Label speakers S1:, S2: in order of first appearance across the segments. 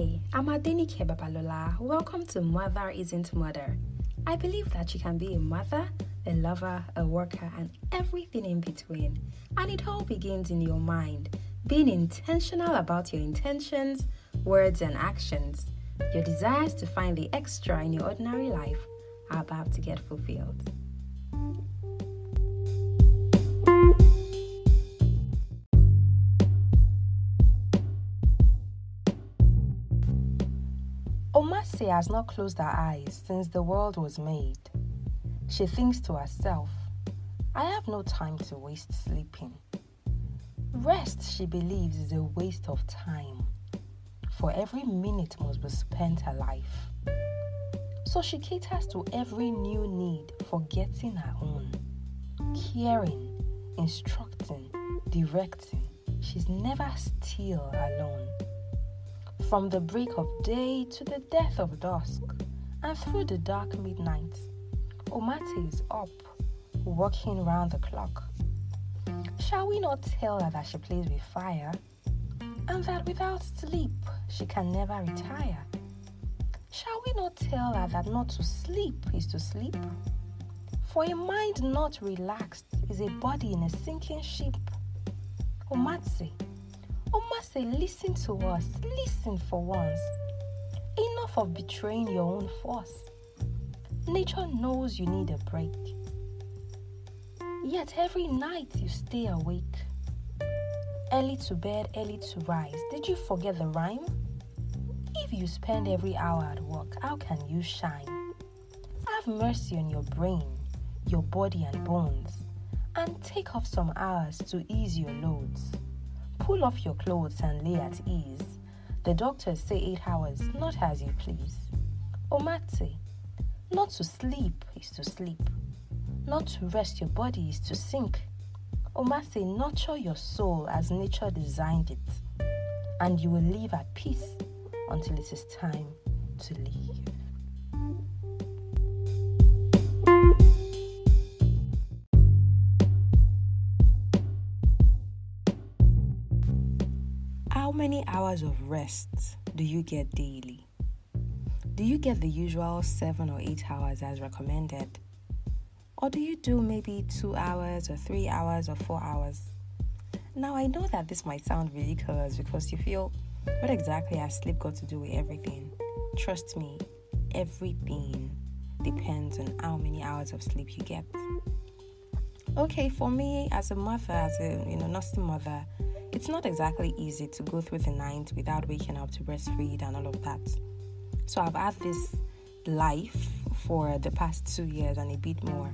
S1: Hi, I'm Adenike Babalola. Welcome to Mother Isn't Murder. I believe that you can be a mother, a lover, a worker, and everything in between. And it all begins in your mind, being intentional about your intentions, words, and actions. Your desires to find the extra in your ordinary life are about to get fulfilled. Omatse has not closed her eyes since the world was made. She thinks to herself, I have no time to waste sleeping. Rest, she believes, is a waste of time, for every minute must be spent alive. So she caters to every new need, forgetting her own. Caring, instructing, directing, she's never still alone. From the break of day to the death of dusk, and through the dark midnight, Omatse is up, working round the clock. Shall we not tell her that she plays with fire, and that without sleep she can never retire? Shall we not tell her that not to sleep is to sleep? For a mind not relaxed is a body in a sinking ship. Omatse, Omatse, listen to us. Listen for once. Enough of betraying your own force. Nature knows you need a break. Yet every night you stay awake. Early to bed, early to rise. Did you forget the rhyme? If you spend every hour at work, how can you shine? Have mercy on your brain, your body, and bones, and take off some hours to ease your loads. Pull off your clothes and lay at ease. The doctors say eight hours, not as you please. Omatse, not to sleep is to sleep. Not to rest your body is to sink. Omatse, nurture your soul as nature designed it, and you will live at peace until it is time to leave. How many hours of rest do you get daily? Do you get the usual seven or eight hours as recommended? Or do you do maybe two hours or three hours or four hours? Now, I know that this might sound ridiculous because you feel, what exactly has sleep got to do with everything? Trust me, everything depends on how many hours of sleep you get. Okay, for me, as a mother, as a you know nursing mother, it's not exactly easy to go through the night without waking up to breastfeed and all of that. So I've had this life for the past two years and a bit more.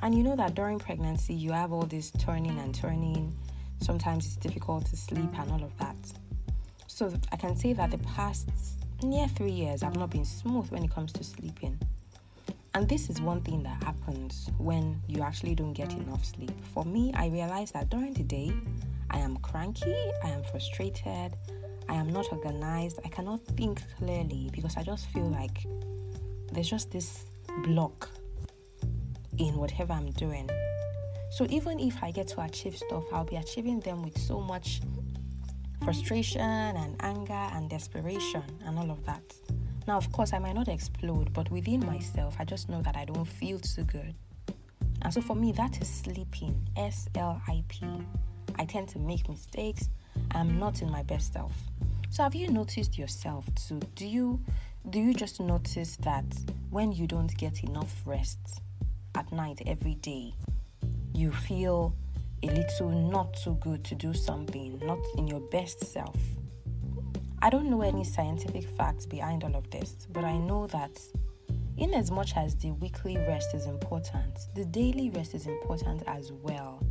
S1: And you know that during pregnancy, you have all this turning and turning. Sometimes it's difficult to sleep and all of that. So I can say that the past near three years, I've not been smooth when it comes to sleeping. And this is one thing that happens when you actually don't get enough sleep. For me, I realized that during the day, I am cranky, I am frustrated, I am not organized, I cannot think clearly because I just feel like there's just this block in whatever I'm doing. So even if I get to achieve stuff, I'll be achieving them with so much frustration and anger and desperation and all of that. Now, of course, I might not explode, but within myself, I just know that I don't feel too good. And so for me, that is sleeping. S L I P. I tend to make mistakes. I'm not in my best self. So have you noticed yourself too? Do you do you just notice that when you don't get enough rest at night every day, you feel a little not too good to do something, not in your best self? I don't know any scientific facts behind all of this, but I know that in as much as the weekly rest is important, the daily rest is important as well.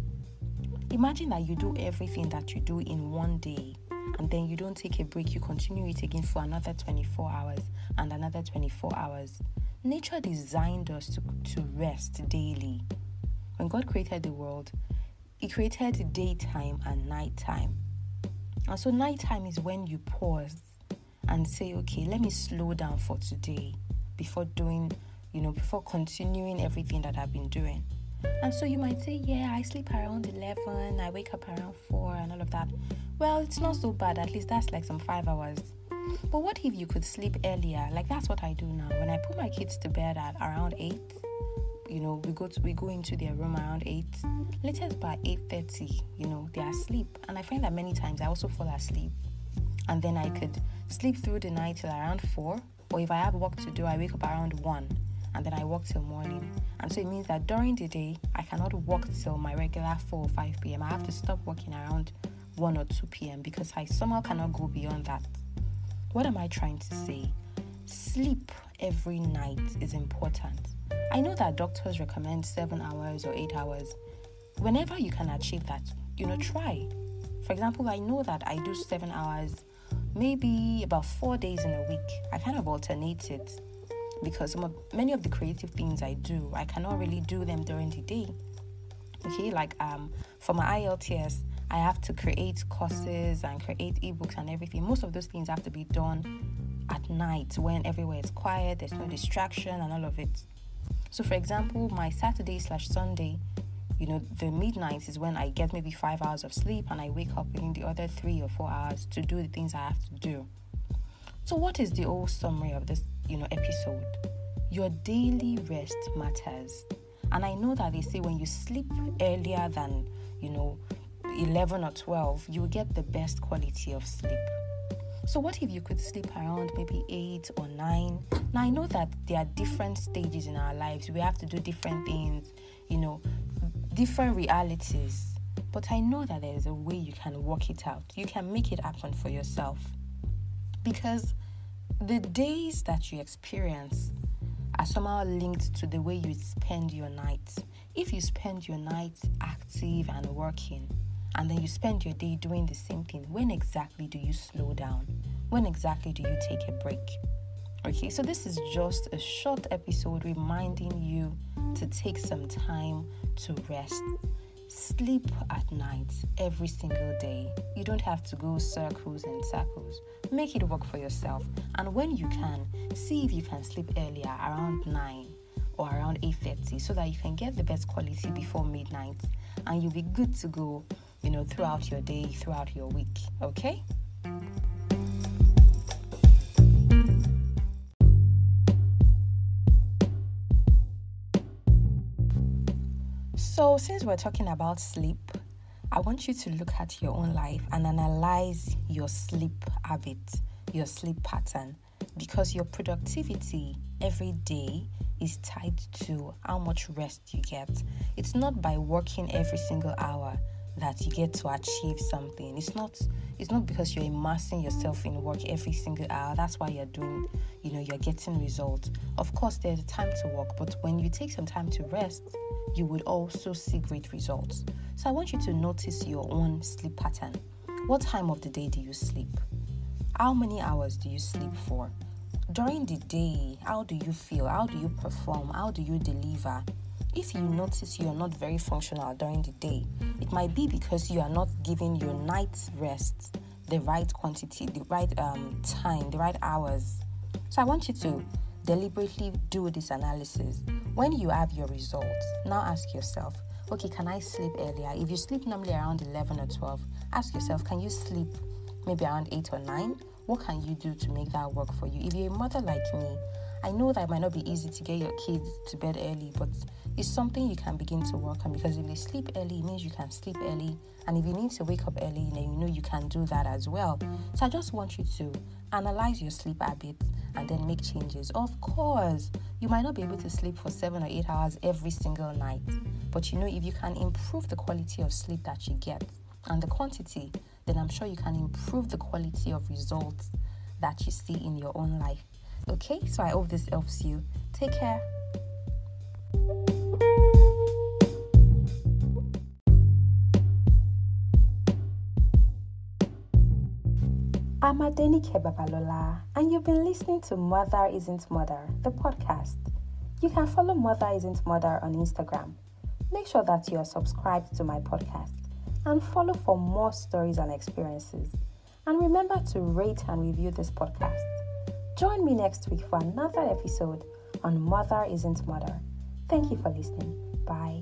S1: Imagine that you do everything that you do in one day and then you don't take a break, you continue it again for another 24 hours and another 24 hours. Nature designed us to, to rest daily. When God created the world, He created daytime and nighttime. And so, nighttime is when you pause and say, okay, let me slow down for today before doing, you know, before continuing everything that I've been doing. And so you might say, Yeah, I sleep around 11, I wake up around 4, and all of that. Well, it's not so bad. At least that's like some five hours. But what if you could sleep earlier? Like that's what I do now. When I put my kids to bed at around 8, you know, we go to, we go into their room around 8, latest by 8:30, you know, they are asleep. And I find that many times I also fall asleep. And then I could sleep through the night till around 4, or if I have work to do, I wake up around 1 and then I work till morning. And so it means that during the day, I cannot work till my regular 4 or 5 p.m. I have to stop working around 1 or 2 p.m. because I somehow cannot go beyond that. What am I trying to say? Sleep every night is important. I know that doctors recommend 7 hours or 8 hours. Whenever you can achieve that, you know, try. For example, I know that I do 7 hours maybe about 4 days in a week. I kind of alternate it because of, many of the creative things I do, I cannot really do them during the day. Okay, like um, for my IELTS, I have to create courses and create ebooks and everything. Most of those things have to be done at night when everywhere is quiet, there's no distraction, and all of it. So, for example, my Saturday slash Sunday, you know, the midnight is when I get maybe five hours of sleep and I wake up within the other three or four hours to do the things I have to do. So, what is the whole summary of this, you know, episode? Your daily rest matters. And I know that they say when you sleep earlier than, you know, 11 or 12, you will get the best quality of sleep. So, what if you could sleep around maybe 8 or 9? Now, I know that there are different stages in our lives. We have to do different things, you know, different realities. But I know that there is a way you can work it out. You can make it happen for yourself. Because the days that you experience are somehow linked to the way you spend your nights. If you spend your nights active and working, and then you spend your day doing the same thing, when exactly do you slow down? When exactly do you take a break? Okay, so this is just a short episode reminding you to take some time to rest. Sleep at night every single day. You don't have to go circles and circles. Make it work for yourself. And when you can, see if you can sleep earlier around 9 or around 8:30 so that you can get the best quality before midnight and you'll be good to go you know, throughout your day, throughout your week. Okay? So, since we're talking about sleep, I want you to look at your own life and analyze your sleep habit, your sleep pattern, because your productivity every day is tied to how much rest you get. It's not by working every single hour that you get to achieve something. It's not it's not because you're immersing yourself in work every single hour. That's why you're doing, you know, you're getting results. Of course, there's a time to work, but when you take some time to rest, you would also see great results. So I want you to notice your own sleep pattern. What time of the day do you sleep? How many hours do you sleep for? During the day, how do you feel? How do you perform? How do you deliver? If you notice you're not very functional during the day, it might be because you are not giving your night rest the right quantity, the right um, time, the right hours. So I want you to deliberately do this analysis. When you have your results, now ask yourself, okay, can I sleep earlier? If you sleep normally around 11 or 12, ask yourself, can you sleep maybe around 8 or 9? What can you do to make that work for you? If you're a mother like me, I know that it might not be easy to get your kids to bed early, but it's something you can begin to work on because if they sleep early, it means you can sleep early. And if you need to wake up early, then you know you can do that as well. So I just want you to analyze your sleep habits and then make changes. Of course, you might not be able to sleep for seven or eight hours every single night, but you know, if you can improve the quality of sleep that you get and the quantity, then I'm sure you can improve the quality of results that you see in your own life. Okay, so I hope this helps you. Take care. I'm Adenike Babalola, and you've been listening to Mother Isn't Murder, the podcast. You can follow Mother Isn't Murder on Instagram. Make sure that you are subscribed to my podcast and follow for more stories and experiences. And remember to rate and review this podcast. Join me next week for another episode on Mother Isn't Murder. Thank you for listening. Bye.